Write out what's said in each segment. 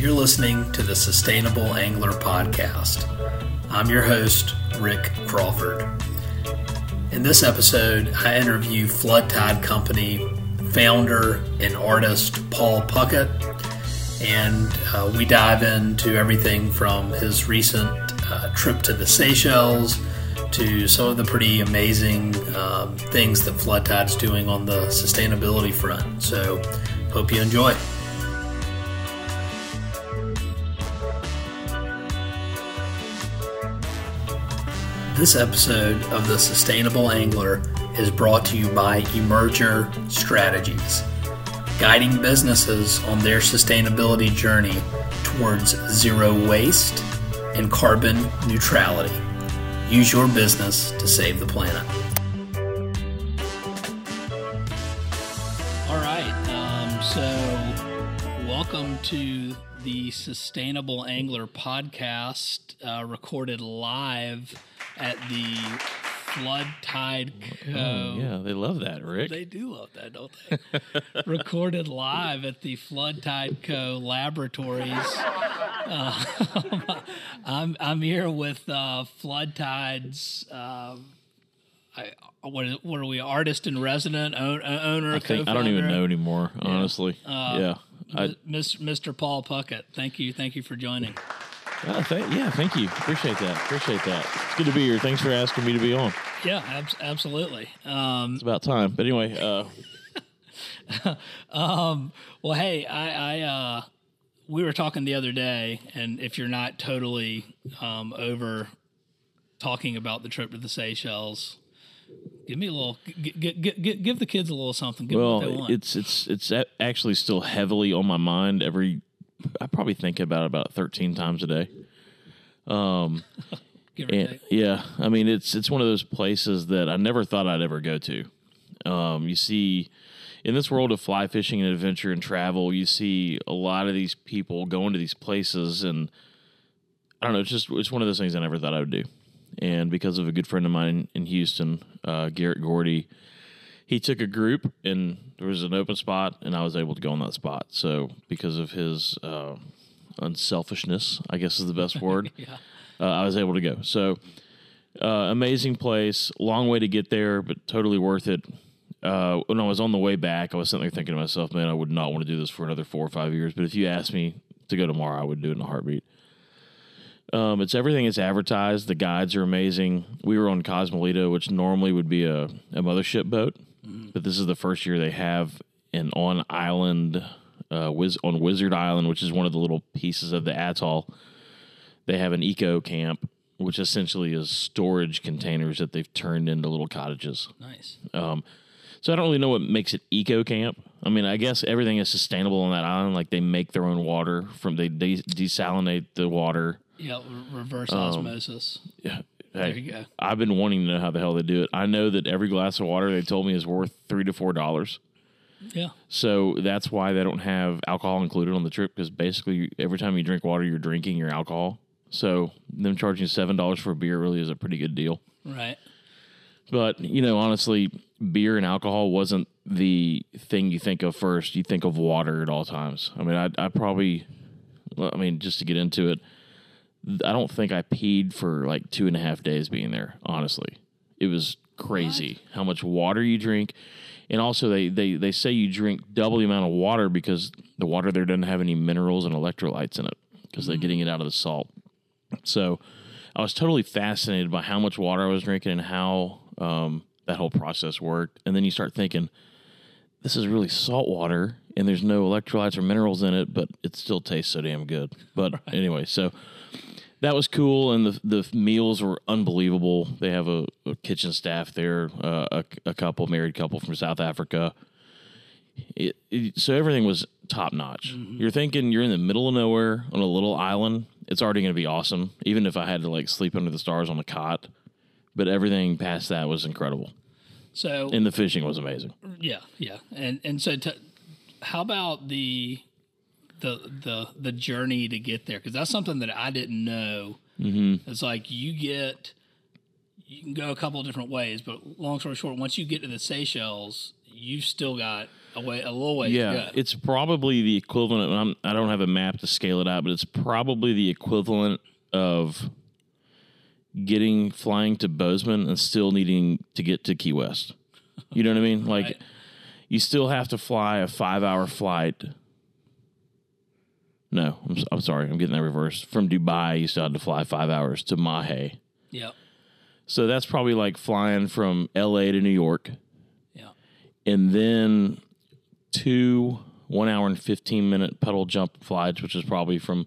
You're listening to the Sustainable Angler Podcast. I'm your host, Rick Crawford. In this episode, I interview Flood Tide Company founder and artist Paul Puckett, and uh, we dive into everything from his recent uh, trip to the Seychelles to some of the pretty amazing um, things that Flood Tide's doing on the sustainability front. So, hope you enjoy. This episode of The Sustainable Angler is brought to you by Emerger Strategies, guiding businesses on their sustainability journey towards zero waste and carbon neutrality. Use your business to save the planet. All right. Um, so, welcome to the Sustainable Angler podcast, uh, recorded live at the Flood Tide Co. Oh, yeah, they love that, Rick. They do love that, don't they? recorded live at the Flood Tide Co. laboratories. Uh, I'm I'm here with uh, Flood Tide's. Uh, I, what, what are we? Artist in resident, own, owner, I, think, I don't even know anymore, honestly. Uh, yeah, I, Mr. Paul Puckett. Thank you, thank you for joining. Oh, th- yeah, thank you. Appreciate that. Appreciate that. It's good to be here. Thanks for asking me to be on. Yeah, ab- absolutely. Um, it's about time. But anyway, uh... um, well, hey, I, I uh, we were talking the other day, and if you're not totally um, over talking about the trip to the Seychelles, give me a little, g- g- g- give the kids a little something. Give well, it's it's it's actually still heavily on my mind every I probably think about it about 13 times a day. Um, and, yeah, I mean it's it's one of those places that I never thought I'd ever go to. Um, you see, in this world of fly fishing and adventure and travel, you see a lot of these people going to these places, and I don't know. It's just it's one of those things I never thought I would do. And because of a good friend of mine in Houston, uh, Garrett Gordy, he took a group and there was an open spot and I was able to go on that spot. So because of his uh, unselfishness, I guess is the best word, yeah. uh, I was able to go. So uh, amazing place, long way to get there, but totally worth it. Uh, when I was on the way back, I was sitting there thinking to myself, man, I would not want to do this for another four or five years. But if you asked me to go tomorrow, I would do it in a heartbeat. Um, it's everything it's advertised. The guides are amazing. We were on Cosmoledo, which normally would be a, a mothership boat. But this is the first year they have an on island, uh, Wiz- on Wizard Island, which is one of the little pieces of the atoll. They have an eco camp, which essentially is storage containers that they've turned into little cottages. Nice. Um, so I don't really know what makes it eco camp. I mean, I guess everything is sustainable on that island. Like they make their own water from they de- desalinate the water. Yeah, reverse um, osmosis. Yeah, Hey, there you go. I've been wanting to know how the hell they do it. I know that every glass of water they told me is worth three to four dollars. Yeah. So that's why they don't have alcohol included on the trip because basically every time you drink water, you're drinking your alcohol. So them charging seven dollars for a beer really is a pretty good deal. Right. But you know, honestly, beer and alcohol wasn't the thing you think of first. You think of water at all times. I mean, I, I probably, I mean, just to get into it, I don't think I peed for like two and a half days being there. Honestly, it was crazy what? how much water you drink, and also they they they say you drink double the amount of water because the water there doesn't have any minerals and electrolytes in it because mm. they're getting it out of the salt. So I was totally fascinated by how much water I was drinking and how um, that whole process worked. And then you start thinking, this is really salt water and there's no electrolytes or minerals in it, but it still tastes so damn good. But right. anyway, so that was cool, and the the meals were unbelievable. They have a, a kitchen staff there, uh, a, a couple married couple from South Africa. It, it, so everything was top notch. Mm-hmm. You're thinking you're in the middle of nowhere on a little island. It's already going to be awesome, even if I had to like sleep under the stars on a cot. But everything past that was incredible. So and the fishing was amazing. Yeah, yeah, and and so to, how about the the the the journey to get there because that's something that I didn't know. Mm-hmm. It's like you get you can go a couple different ways, but long story short, once you get to the Seychelles, you've still got a way, a little way. Yeah, to go. it's probably the equivalent. I'm, I don't have a map to scale it out, but it's probably the equivalent of getting flying to Bozeman and still needing to get to Key West. You know what I mean? Like, Right. you still have to fly a five-hour flight. No, I'm, I'm sorry, I'm getting that reversed. From Dubai, you still had to fly five hours to Mahe. Yep. So that's probably like flying from L.A. to New York Yeah. and then two one hour and 15 minute pedal jump flights, which is probably from,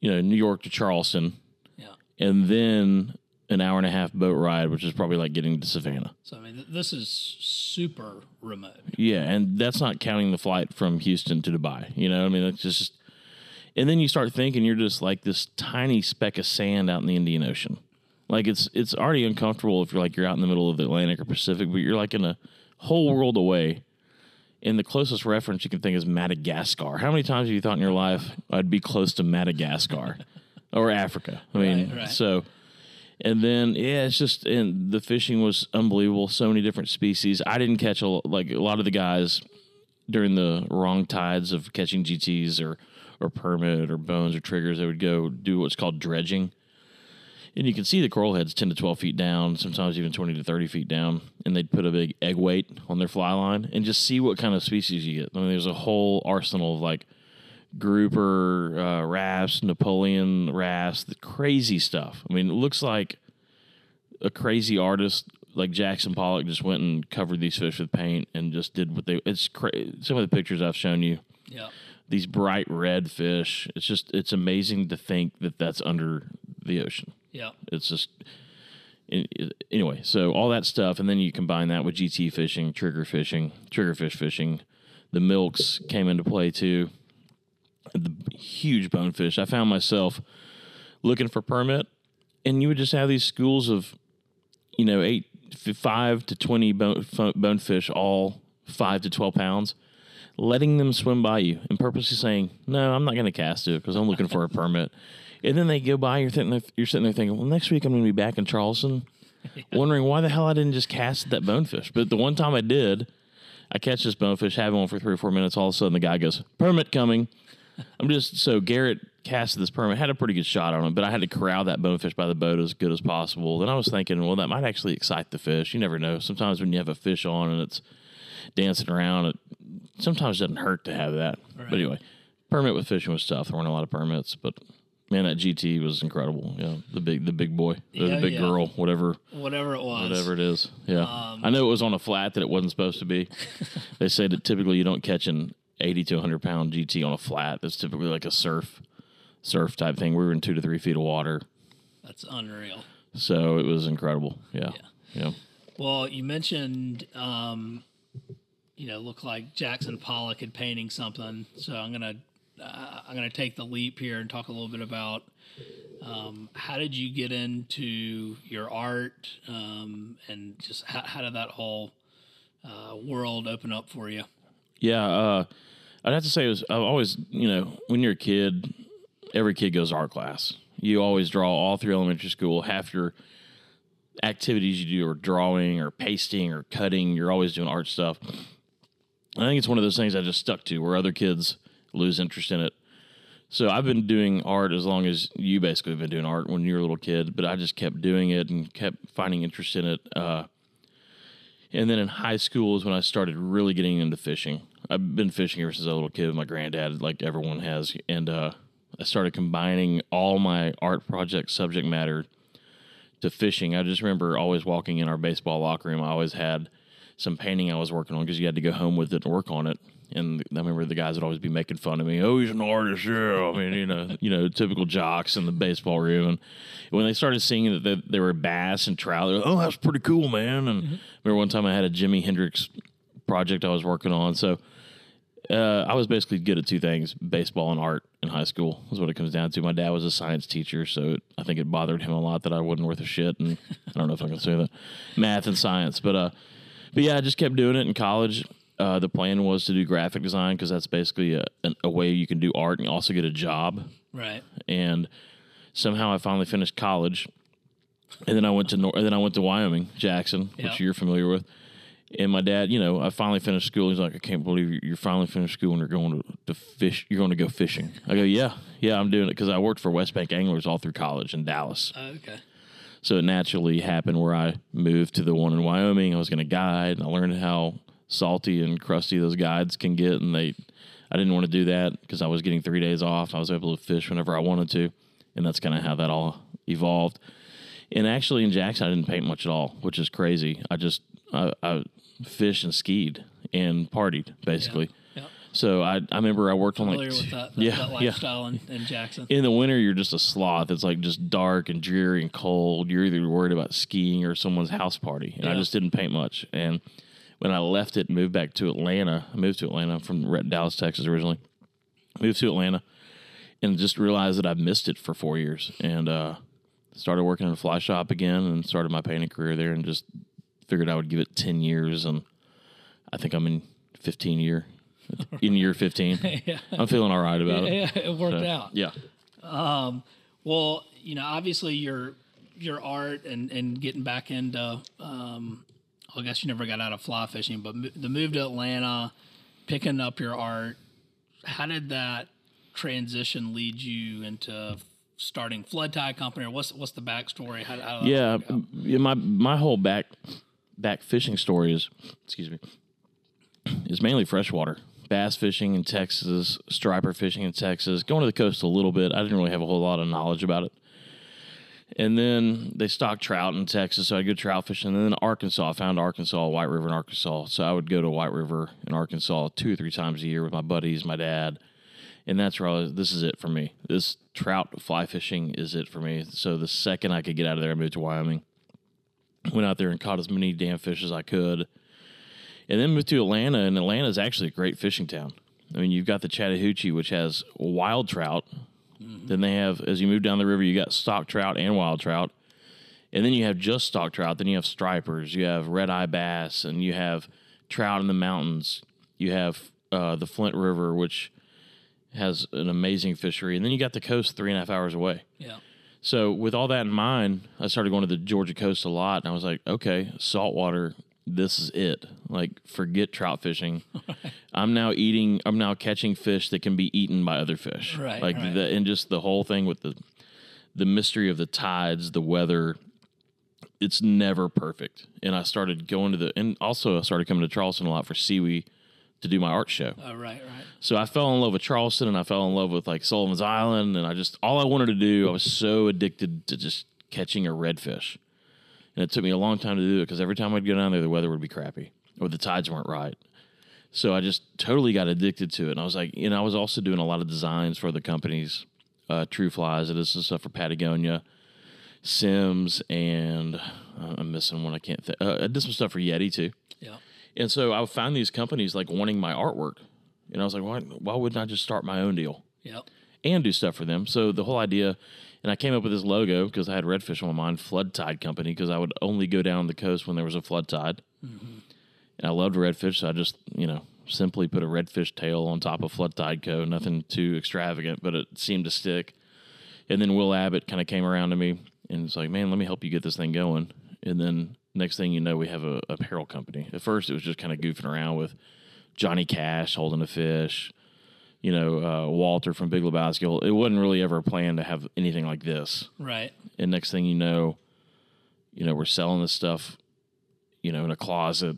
you know, New York to Charleston, Yeah. and then an hour and a half boat ride, which is probably like getting to Savannah. So I mean, th- this is super remote. Yeah, and that's not counting the flight from Houston to Dubai. You know, I mean, it's just, and then you start thinking you're just like this tiny speck of sand out in the Indian Ocean. Like it's it's already uncomfortable if you're like you're out in the middle of the Atlantic or Pacific, but you're like in a whole world away. And the closest reference you can think is Madagascar. How many times have you thought in your life I'd be close to Madagascar or Africa? I mean, Right, right. so and then yeah, it's just and the fishing was unbelievable. So many different species. I didn't catch a like a lot of the guys during the wrong tides of catching GTs or or permit or bones or triggers. They would go do what's called dredging, and you can see the coral heads ten to twelve feet down, sometimes even twenty to thirty feet down, and they'd put a big egg weight on their fly line and just see what kind of species you get. I mean, there's a whole arsenal of like grouper, uh, wrasse, Napoleon wrasse, the crazy stuff. I mean, it looks like a crazy artist like Jackson Pollock just went and covered these fish with paint and just did what they. It's crazy. some of the pictures I've shown you. Yeah. These bright red fish. It's just it's amazing to think that that's under the ocean. Yeah. It's just anyway. So all that stuff, and then you combine that with GT fishing, trigger fishing, triggerfish fishing. The milks came into play too. The huge bonefish. I found myself looking for permit, and you would just have these schools of, you know, eight, five to twenty bone, bonefish, all five to twelve pounds. Letting them swim by you and purposely saying, "No, I'm not going to cast it because I'm looking for a permit." And then they go by. You're sitting there. You're sitting there thinking, "Well, next week I'm going to be back in Charleston." wondering why the hell I didn't just cast that bonefish. But the one time I did, I catch this bonefish, have him on for three or four minutes. All of a sudden, the guy goes, "Permit coming." I'm just so Garrett casted this permit, had a pretty good shot on it, but I had to corral that bonefish by the boat as good as possible. Then I was thinking, well, that might actually excite the fish. You never know. Sometimes when you have a fish on and it's dancing around, it sometimes doesn't hurt to have that. But anyway, permit with fishing was tough. There weren't a lot of permits, but man, that GT was incredible. Yeah, the big the big boy, or Yeah, the big yeah. girl, whatever Whatever it was. whatever it is. Yeah, Um, I know it was on a flat that it wasn't supposed to be. they say that typically you don't catch an eighty to hundred pound GT on a flat. That's typically like a surf surf type thing. We were in two to three feet of water, That's unreal. so it was incredible. Yeah, yeah, Well, you mentioned, um, you know, look like Jackson Pollock had painting something. So I'm gonna uh, I'm gonna take the leap here and talk a little bit about um, how did you get into your art um, and just how, how did that whole uh, world open up for you? yeah. Uh, I'd have to say it was. I've always, you know, when you're a kid, every kid goes to art class. You always draw all through elementary school. Half your activities you do are drawing or pasting or cutting. You're always doing art stuff. I think it's one of those things I just stuck to where other kids lose interest in it. So I've been doing art as long as you basically have been doing art when you were a little kid, but I just kept doing it and kept finding interest in it. Uh, and then in high school is when I started really getting into fishing. I've been fishing ever since I was a little kid with my granddad, like everyone has. And uh, I started combining all my art project subject matter to fishing. I just remember always walking in our baseball locker room. I always had some painting I was working on because you had to go home with it and work on it. And I remember the guys would always be making fun of me. Oh, he's an artist, yeah. I mean, you know, you know, typical jocks in the baseball room. And when they started seeing that they, they were bass and trout, they're like, oh, that's pretty cool, man. And remember one time I had a Jimi Hendrix project I was working on. So uh, I was basically good at two things: baseball and art in high school. Is what it comes down to. My dad was a science teacher, so it, I think it bothered him a lot that I wasn't worth a shit. And I don't know if I can say that, math and science, but uh, but yeah, I just kept doing it in college. Uh, the plan was to do graphic design because that's basically a, a way you can do art and also get a job. Right. And somehow I finally finished college, and then I went to Nor- and then I went to Wyoming, Jackson, Yeah. which you're familiar with. And my dad, you know, I finally finished school. He's like, I can't believe you- you're finally finished school and you're going to, to fish. You're going to go fishing. I go, yeah, yeah, I'm doing it because I worked for West Bank Anglers all through college in Dallas. Oh, okay. So it naturally happened where I moved to the one in Wyoming. I was going to guide, and I learned how salty and crusty those guides can get. And they, I didn't want to do that because I was getting three days off. I was able to fish whenever I wanted to, and that's kind of how that all evolved. And actually, in Jackson, I didn't paint much at all, which is crazy. I just I, I fished and skied and partied basically. Yeah. So I I remember I worked Familiar on like with that, that, yeah that yeah. lifestyle in, in Jackson. in the winter you're just a sloth. It's like just dark and dreary and cold. You're either worried about skiing or someone's house party and i just didn't paint much. And when i left it and moved back to atlanta i moved to atlanta. From dallas texas originally. Moved to atlanta and just realized that i missed it for four years. And uh, started working in a fly shop again and started my painting career there and just figured i would give it 10 years and i think i'm in 15 year in year 15 yeah. i'm feeling all right about it yeah, it worked So, out. yeah Well, you know, obviously your your art and and getting back into, um, I guess you never got out of fly fishing, but the move to Atlanta, picking up your art, how did that transition lead you into starting Flood Tide Company, or what's what's the backstory? How, how yeah, yeah, my my whole back back fishing story is excuse me is mainly freshwater bass fishing in Texas, striper fishing in Texas, going to the coast a little bit. I didn't really have a whole lot of knowledge about it. And then they stock trout in Texas, so I go trout fishing. And then Arkansas, I found Arkansas, White River in Arkansas. So I would go to White River in Arkansas two or three times a year with my buddies, my dad. And that's where I was, this is it for me. This trout fly fishing is it for me. So the second I could get out of there, I moved to Wyoming. Went out there and caught as many damn fish as I could. And then moved to Atlanta, and Atlanta is actually a great fishing town. I mean, you've got the Chattahoochee, which has wild trout. Then they have, as you move down the river, you got stock trout and wild trout. And then you have just stock trout. Then you have stripers. You have red eye bass, and you have trout in the mountains. You have uh, the Flint River, which has an amazing fishery. And then you got the coast three and a half hours away. Yeah, So with all that in mind, I started going to the Georgia coast a lot, and I was like, okay, saltwater, this is it. Like, forget trout fishing. I'm now eating. I'm now catching fish that can be eaten by other fish. Right, Like right. the and just the whole thing with the the mystery of the tides, the weather. It's never perfect. And I started going to the and also I started coming to Charleston a lot for Seaweed to do my art show. oh, right, right. So I fell in love with Charleston and I fell in love with like Sullivan's Island and I just all I wanted to do, I was so addicted to just catching a redfish. And it took me a long time to do it because every time I'd go down there the weather would be crappy or the tides weren't right. So I just totally got addicted to it. And I was like, you know, I was also doing a lot of designs for the companies, uh, True Flies. I did some stuff for Patagonia, Simms, and uh, I'm missing one. I can't think. Uh, I did some stuff for Yeti too. Yeah, And so I would find these companies like wanting my artwork. And I was like, why, why wouldn't I just start my own deal yep. and do stuff for them? So the whole idea, and I came up with this logo because I had redfish on my mind, Flood Tide Company, because I would only go down the coast when there was a flood tide. And I loved redfish, so I just, you know, simply put a redfish tail on top of Flood Tide Co. Nothing too extravagant, but it seemed to stick. And then Will Abbott kind of came around to me and it's like, man, let me help you get this thing going. And then next thing you know, we have a apparel company. At first, it was just kind of goofing around with Johnny Cash holding a fish, you know, uh, Walter from Big Lebowski. It wasn't really ever a plan to have anything like this. Right. And next thing you know, you know, we're selling this stuff, you know, in a closet.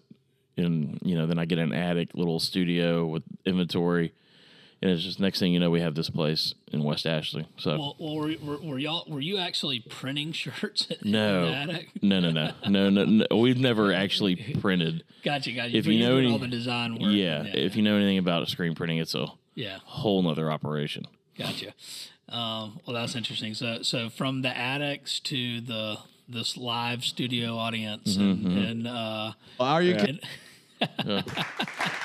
And, you know, then I get an attic, little studio with inventory. And it's just next thing you know, we have this place in West Ashley. So, Well, well were, were, were y'all were you actually printing shirts? in no, the attic? no, no, no, no, no, no. We've never actually printed. Gotcha, gotcha. If you you're know any- all the design work. Yeah, if you know anything about screen printing, it's a yeah, whole nother operation. gotcha. Um, well, that's interesting. So, so from the attics to the this live studio audience, Mm-hmm, and, and uh, Are you? and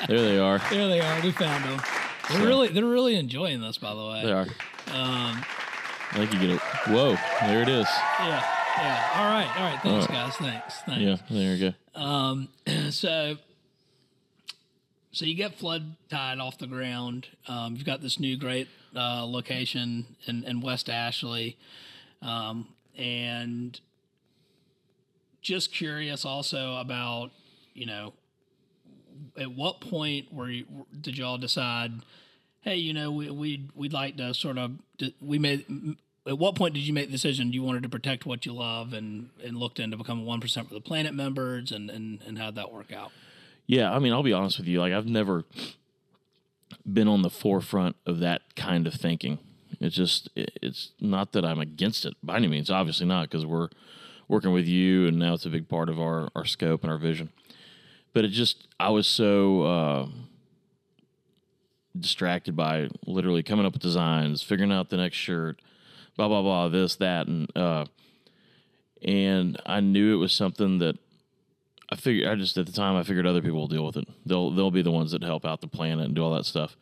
There they are. there they are. We found them. They're really they're really enjoying this, by the way. They are. Um, I think you get it. Whoa, there it is. yeah, yeah. All right, all right. Thanks, All guys. Thanks, thanks. Yeah, there you go. Um. So so you get flood tide off the ground um, you've got this new great uh, location in, in west ashley um, and just curious also about you know at what point were you, did y'all decide? Hey, you know, we we we'd like to sort of we made. At what point did you make the decision you wanted to protect what you love and and looked into becoming one percent for the planet members and and and how'd that work out? Yeah, I mean, I'll be honest with you. Like, I've never been on the forefront of that kind of thinking. It's just, it's not that I'm against it by any means. Obviously not, because we're working with you, and now it's a big part of our our scope and our vision. But it just, I was so uh, distracted by literally coming up with designs, figuring out the next shirt, blah blah blah, this that, and uh, and I knew it was something that I figured I just at the time I figured other people will deal with it. They'll they'll be the ones that help out the planet and do all that stuff.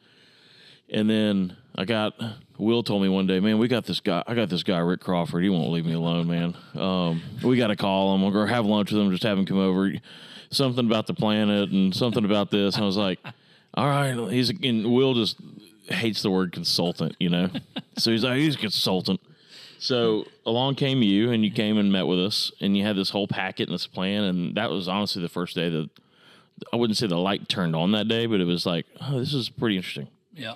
And then I got Will told me one day, man, we got this guy. I got this guy Rick Crawford. He won't leave me alone, man. Um, we got to call him. Go have lunch with him. Just have him come over. Something about the planet and something about this. And I was like, all right. He's and Will just hates the word consultant, you know. so he's like, he's a consultant. So along came you, and you came and met with us, and you had this whole packet and this plan, and that was honestly the first day that I wouldn't say the light turned on that day, but it was like, oh, this is pretty interesting. Yeah.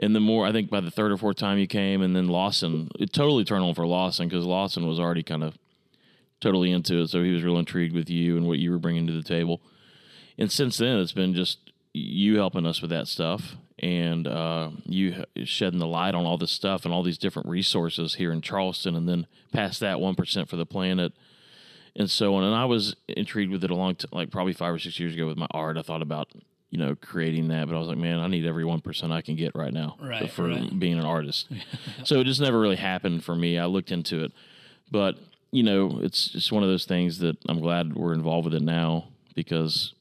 And the more I think by the third or fourth time you came, and then Lawson, it totally turned on for Lawson because Lawson was already kind of totally into it, so he was real intrigued with you and what you were bringing to the table. And since then, it's been just you helping us with that stuff and uh, you shedding the light on all this stuff and all these different resources here in Charleston, and then past that one percent for the planet, and so on. And I was intrigued with it a long, t- like probably five or six years ago with my art. I thought about you know creating that, but I was like, man, I need every one percent I can get right now right, for right. being an artist. so it just never really happened for me. I looked into it, but you know, it's just one of those things that I'm glad we're involved with it now because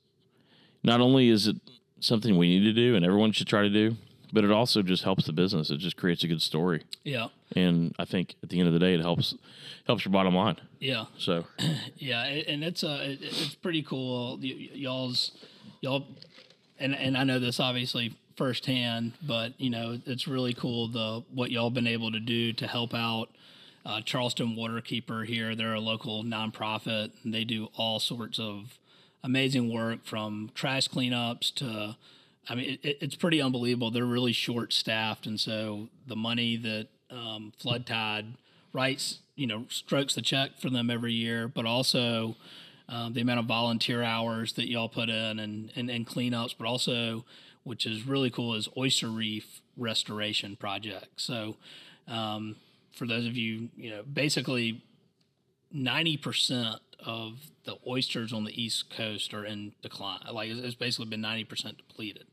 not only is it something we need to do and everyone should try to do, but it also just helps the business. It just creates a good story. Yeah. And I think at the end of the day, it helps helps your bottom line. Yeah. So. yeah, and it's uh, it's pretty cool. Y- y'all's y'all, and and I know this obviously firsthand, but you know it's really cool the what y'all been able to do to help out. Uh, Charleston Waterkeeper here, they're a local nonprofit, and they do all sorts of amazing work from trash cleanups to I mean, it, it's pretty unbelievable. They're really short staffed, and so the money that um, Flood Tide writes, you know, strokes the check for them every year, but also um, the amount of volunteer hours that y'all put in and, and, and cleanups, but also, which is really cool, is oyster reef restoration projects. So, um, for those of you, you know, basically 90% of the oysters on the East Coast are in decline. Like it's basically been 90% depleted.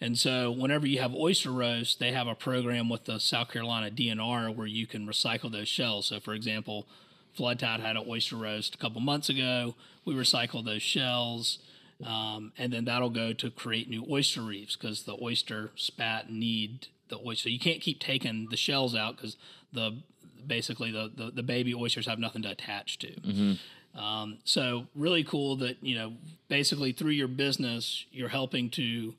And so, whenever you have oyster roast, they have a program with the South Carolina DNR where you can recycle those shells. So, for example, Flood Tide had an oyster roast a couple months ago. We recycle those shells, um, and then that'll go to create new oyster reefs because the oyster spat need the oyster. You can't keep taking the shells out because the basically the, the, the baby oysters have nothing to attach to. Mm-hmm. Um, so really cool that you know basically through your business you're helping to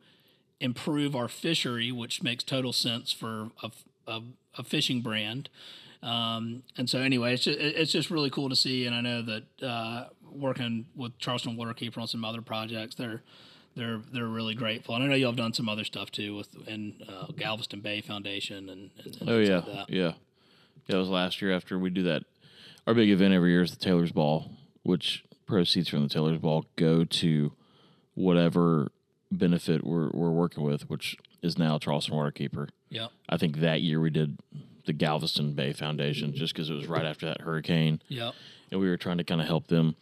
improve our fishery, which makes total sense for a, a, a fishing brand. Um, and so anyway, it's just, it's just really cool to see. And I know that uh, working with Charleston Waterkeeper on some other projects, they're they're they're really grateful. And I know y'all have done some other stuff too with in uh, Galveston Bay Foundation and, and, and oh yeah, like yeah. That was last year after we do that. Our big event every year is the Taylor's Ball, which proceeds from the Taylor's Ball go to whatever benefit we're we're working with, which is now Charleston Waterkeeper. Yeah. I think that year we did the Galveston Bay Foundation just because it was right after that hurricane. Yeah. And we were trying to kind of help them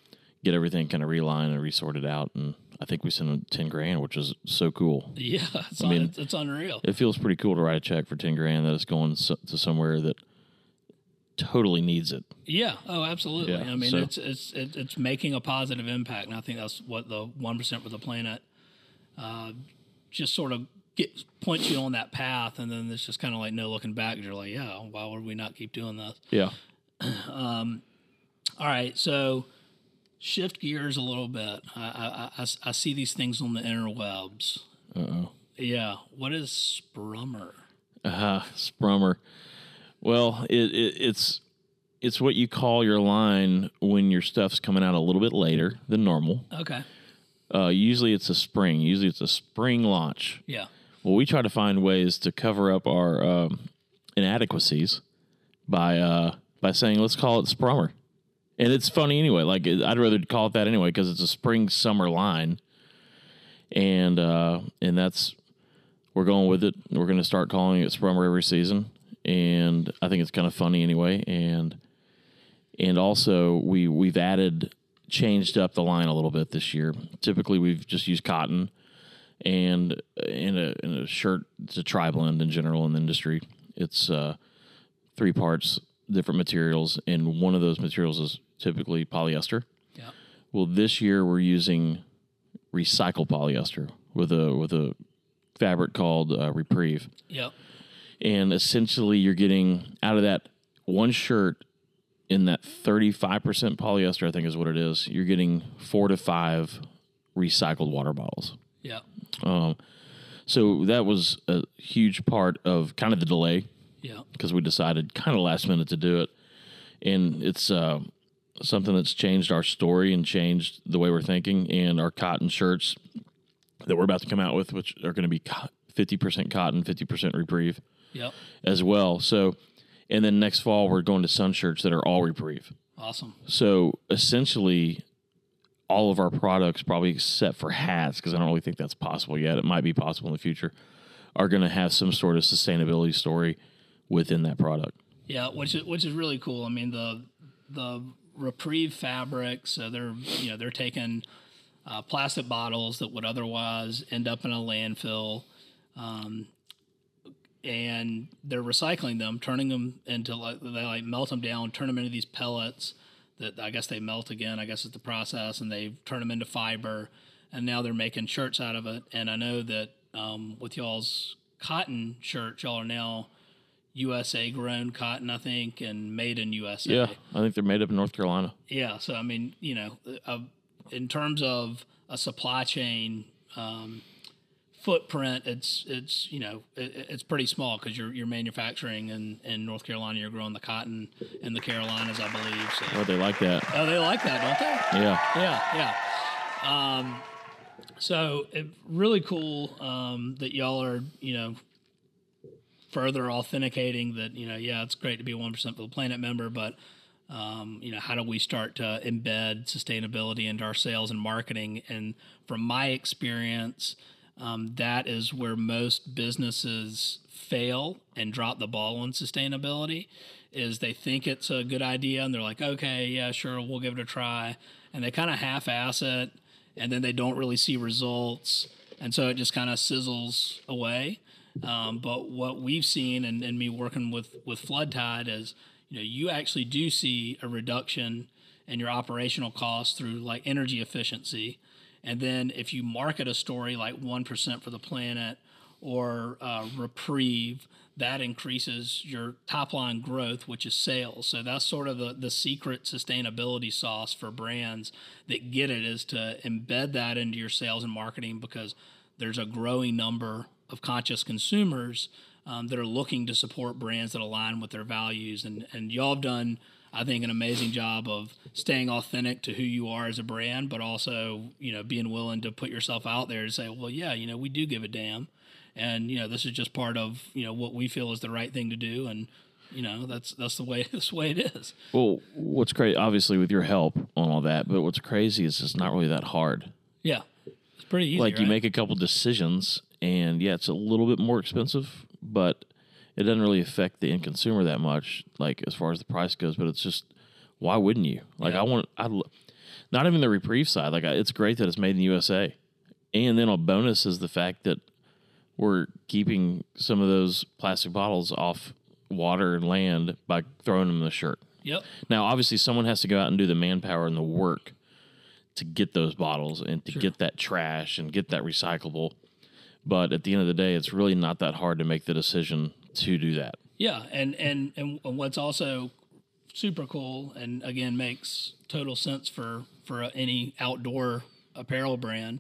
get everything kind of realigned and resorted out. And I think we sent them 10 grand, which is so cool. Yeah. It's, I mean, it's, it's unreal. It feels pretty cool to write a check for 10 grand that is going to somewhere that totally needs it. Yeah. Oh, absolutely. Yeah, I mean, so- it's it's it, it's making a positive impact, and I think that's what the one percent for the planet uh, just sort of get points you on that path, and then it's just kind of like no looking back. You're like, yeah, why would we not keep doing this? Yeah. Um, all right, so shift gears a little bit. I I, I, I see these things on the interwebs. Uh oh. Yeah. What is sprummer? Uh, Sprummer. Well, it, it, it's it's what you call your line when your stuff's coming out a little bit later than normal. Okay. Uh, usually it's a spring. Usually it's a spring launch. Yeah. Well, we try to find ways to cover up our um, inadequacies by uh, by saying let's call it Sprummer, and it's funny anyway. Like I'd rather call it that anyway because it's a spring summer line, and uh, and that's we're going with it. We're going to start calling it Sprummer every season, and I think it's kind of funny anyway. And and also we we've added changed up the line a little bit this year. Typically we've just used cotton and in a in a shirt it's a tri blend in general in the industry. It's uh, three parts, different materials, and one of those materials is typically polyester. Yeah. Well, this year we're using recycled polyester with a with a fabric called uh, Repreve, Yep. And essentially you're getting out of that one shirt in that 35% polyester, I think is what it is. You're getting four to five recycled water bottles. Yep. So that was a huge part of kind of the delay Yep. because we decided kind of last minute to do it, and it's uh, something that's changed our story and changed the way we're thinking. And our cotton shirts that we're about to come out with, which are going to be fifty percent cotton, fifty percent Repreve Yep. as well. So, and then next fall we're going to sun shirts that are all Repreve. Awesome. So essentially, all of our products, probably except for hats, because I don't really think that's possible yet. It might be possible in the future. Are going to have some sort of sustainability story within that product. Yeah, which is which is really cool. I mean the the Repreve fabrics, so they're you know they're taking uh, plastic bottles that would otherwise end up in a landfill, um, and they're recycling them, turning them into like they like melt them down, turn them into these pellets that I guess they melt again. I guess it's the process, and they turn them into fiber, and now they're making shirts out of it. And I know that um, with y'all's cotton shirts, y'all are now USA grown cotton, I think, and made in USA. Yeah, I think they're made up in North Carolina. Yeah, So I mean, you know, uh, in terms of a supply chain um, footprint, it's it's you know it, it's pretty small because you're you're manufacturing in, in North Carolina. You're growing the cotton in the Carolinas, I believe. So. Oh, they like that. Oh, they like that, don't they? Yeah. Yeah, yeah. Um, so it, really cool um, that y'all are, you know, further authenticating that, you know, yeah, it's great to be a one percent for the planet member, but um, you know, how do we start to embed sustainability into our sales and marketing? And from my experience, um, that is where most businesses fail and drop the ball on sustainability. Is they think it's a good idea and they're like, okay, yeah, sure, we'll give it a try, and they kind of half-ass it, and then they don't really see results, and so it just kind of sizzles away. Um, but what we've seen, and, and me working with with Flood Tide, is you know you actually do see a reduction in your operational costs through like energy efficiency, and then if you market a story like one percent for the planet or uh, Repreve, that increases your top line growth, which is sales. So that's sort of the, the secret sustainability sauce for brands that get it is to embed that into your sales and marketing because there's a growing number of conscious consumers um, that are looking to support brands that align with their values. And, and y'all have done, I think, an amazing job of staying authentic to who you are as a brand, but also, you know, being willing to put yourself out there and say, well, yeah, you know, we do give a damn. And, you know, this is just part of, you know, what we feel is the right thing to do. And, you know, that's, that's the way, that's the way it is. Well, what's great, obviously, with your help on all that, but what's crazy is it's not really that hard. Yeah. It's pretty easy. like you make a couple decisions and yeah it's a little bit more expensive but it doesn't really affect the end consumer that much like as far as the price goes but it's just why wouldn't you like Yeah. i want i not even the Repreve side like I, it's great that it's made in the usa and then a bonus is the fact that we're keeping some of those plastic bottles off water and land by throwing them in the shirt Yep. now, obviously, someone has to go out and do the manpower and the work to get those bottles and to get that trash and get that recyclable. But at the end of the day, it's really not that hard to make the decision to do that. Yeah, and and and what's also super cool, and again makes total sense for for any outdoor apparel brand,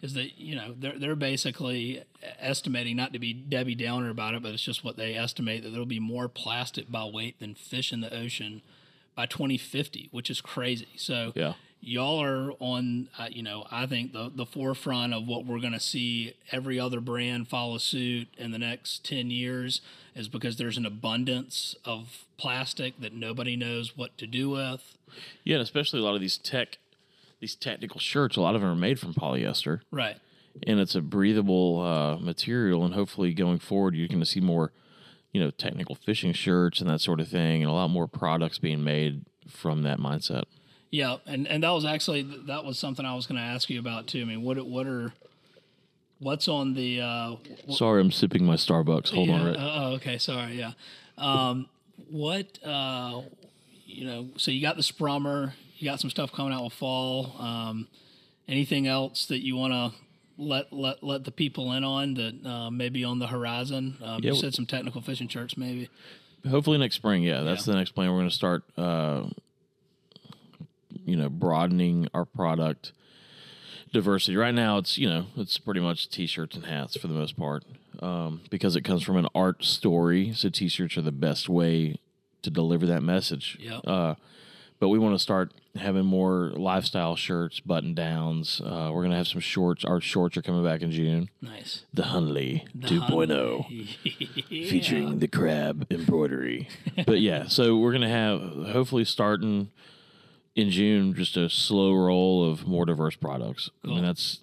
is that you know they're they're basically estimating not to be Debbie Downer about it, but it's just what they estimate that there'll be more plastic by weight than fish in the ocean by 2050, which is crazy. So Yeah. Y'all are on, uh, you know, I think the the forefront of what we're going to see every other brand follow suit in the next ten years is because there's an abundance of plastic that nobody knows what to do with. Yeah, and especially a lot of these tech, these technical shirts. A lot of them are made from polyester, Right. and it's a breathable uh, material. And hopefully, going forward, you're going to see more, you know, technical fishing shirts and that sort of thing, and a lot more products being made from that mindset. Yeah, and and that was actually that was something I was going to ask you about too. I mean, what what are what's on the uh, Sorry, I'm sipping my Starbucks. Hold on, right? uh, oh, okay. Sorry. Yeah. Um, what uh, you know? So you got the Sprummer. You got some stuff coming out with fall. Um, anything else that you want to let let let the people in on that uh, maybe on the horizon? Um, you said some technical fishing shirts, maybe. Hopefully next spring. Yeah, that's the next plan. We're going to start, uh, you know, broadening our product diversity. Right now, it's you know, it's pretty much t-shirts and hats for the most part, um, because it comes from an art story. So t-shirts are the best way to deliver that message. Yeah. Uh, but we want to start having more lifestyle shirts, button downs. Uh, we're gonna have some shorts. Our shorts are coming back in June. Nice. The Hunley 2.0 featuring the crab embroidery. but yeah, so we're gonna have hopefully starting in June just a slow roll of more diverse products. I mean that's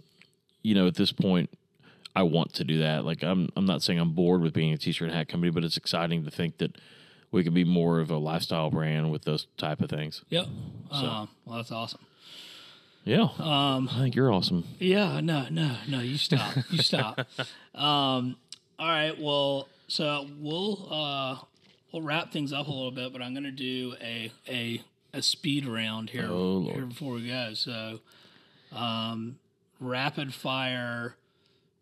you know at this point I want to do that. Like I'm I'm not saying I'm bored with being a t-shirt and hat company, but it's exciting to think that we can be more of a lifestyle brand with those type of things. Yep. Um, well, that's awesome. Yeah, um, I think you're awesome. Yeah, no, no, no. You stop. You stop. um, all right. Well, so we'll uh, we'll wrap things up a little bit, but I'm going to do a a a speed round here, Oh, here before we go. So, um, rapid fire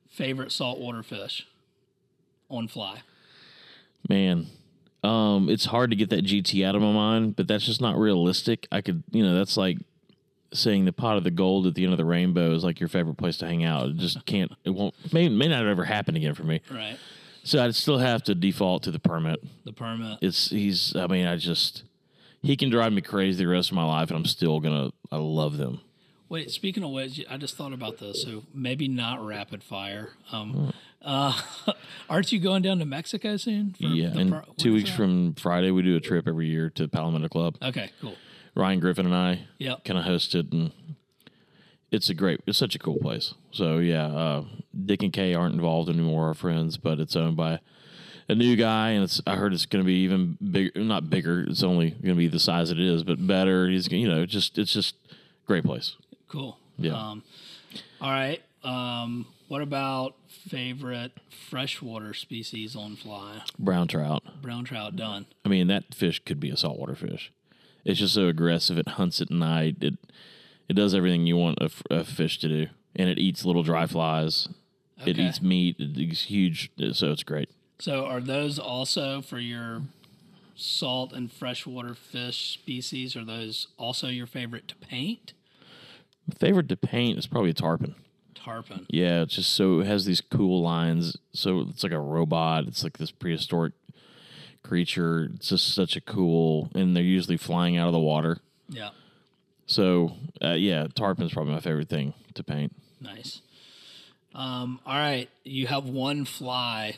favorite saltwater fish on fly. Man, um, it's hard to get that GT out of my mind, but that's just not realistic. I could, you know, that's like saying the pot of the gold at the end of the rainbow is like your favorite place to hang out. It just can't. It won't. May may not ever happen again for me. Right. So I'd still have to default to the permit. The permit. It's he's. I mean, I just he can drive me crazy the rest of my life, and I'm still gonna. I love them. Wait, speaking of which, I just thought about this. So maybe not rapid fire. Um, uh, aren't you going down to Mexico soon? Yeah, pro- two weeks from Friday, we do a trip every year to Palometa Club. Okay, cool. Ryan Griffin and I Yep. kind of hosted, and it's a great, it's such a cool place. So yeah, uh, Dick and Kay aren't involved anymore, our friends, but it's owned by a new guy, and it's I heard it's going to be even bigger, not bigger. It's only going to be the size it is, but better. He's you know just it's just great place. Cool. Yeah. Um, all right. Um, what about favorite freshwater species on fly? Brown trout. Brown trout done. I mean, that fish could be a saltwater fish. It's just so aggressive. It hunts at night. It it does everything you want a fish to do, and it eats little dry flies. It eats meat. It eats huge, so it's great. So are those also for your salt and freshwater fish species? Are those also your favorite to paint? Favorite to paint is probably a tarpon. Tarpon. Yeah, it's just so it has these cool lines. So it's like a robot. It's like this prehistoric creature. It's just such a cool, and they're usually flying out of the water. Yeah. So uh, yeah, tarpon's probably my favorite thing to paint. Nice. Um, all right. You have one fly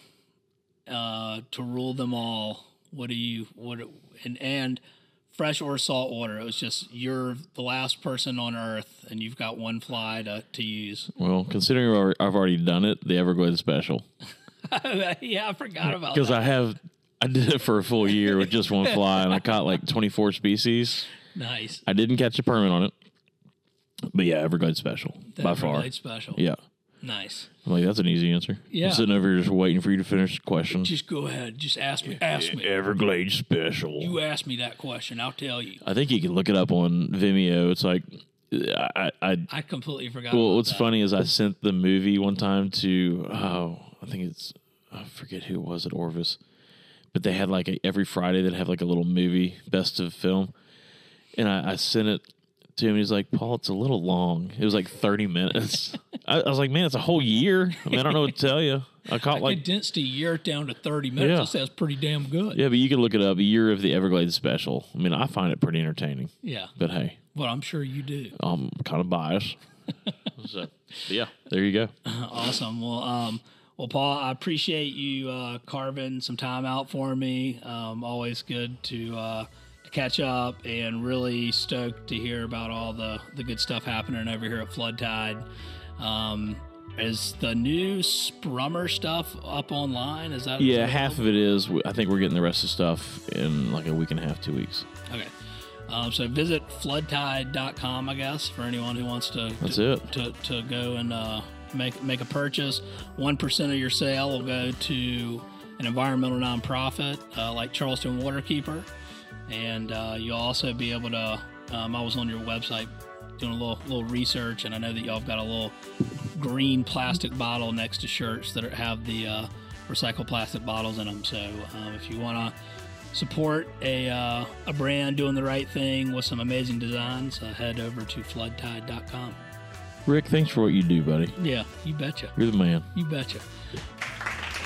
uh, to rule them all. What do you what and and fresh or salt water? It was just you're the last person on Earth, and you've got one fly to to use. Well, considering I've already done it, the Everglades special. yeah, I forgot about because. I have I did it for a full year with just one fly, and I caught like 24 species. nice. I didn't catch a permit on it, but yeah, Everglades special The by far. Everglades special. Yeah, Nice. I'm like that's an easy answer. Yeah. I'm sitting over here just waiting for you to finish the question. Just go ahead. Just ask me. Ask me. Everglades special. You ask me that question. I'll tell you. I think you can look it up on Vimeo. It's like I, I I completely forgot. Well, what's that. funny is I sent the movie one time to oh, I think it's I forget who it was at Orvis, but they had like a, every Friday they'd have like a little movie best of film, and I, I sent it to him. He's like, Paul, it's a little long. It was like thirty minutes. I, I was like, man, it's a whole year. I mean, I don't know what to tell you. I caught I like condensed a year down to thirty minutes. Yeah. That sounds pretty damn good. yeah, but you can look it up. A year of the Everglades special. I mean, I find it pretty entertaining. Yeah. But hey, Well, I'm sure you do. I'm kind of biased. so, yeah, there you go. awesome. Well, um, well, Paul, I appreciate you uh, carving some time out for me. Um, always good to, uh, to catch up, and really stoked to hear about all the the good stuff happening over here at Flood Tide. Um, is the new Sprummer stuff up online? Is that Yeah, half of it is. I think we're getting the rest of the stuff in like a week and a half, two weeks. Okay. Um, so visit floodtide.com, I guess, for anyone who wants to That's to, it. to, to go and uh, make make a purchase. One percent of your sale will go to an environmental nonprofit uh, like Charleston Waterkeeper, and uh, you'll also be able to. Um, I was on your website doing a little little research, and I know that y'all have got a little green plastic bottle next to shirts that are, have the uh, recycled plastic bottles in them. So um, if you want to support a, uh, a brand doing the right thing with some amazing designs, uh, head over to floodtide.com. Rick, thanks for what you do, buddy. Yeah, you betcha. You're the man. You betcha.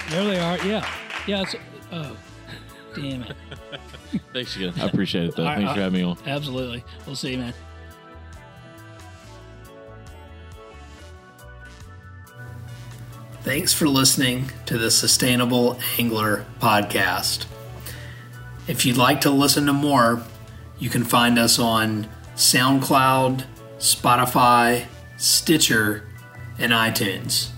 There they are. Yeah. Yeah. It's, oh, damn it. Thanks again. I appreciate it, though. All right, thanks for uh, having me on. Absolutely. We'll see you, man. Thanks for listening to the Sustainable Angler podcast. If you'd like to listen to more, you can find us on SoundCloud, Spotify, Stitcher, and iTunes.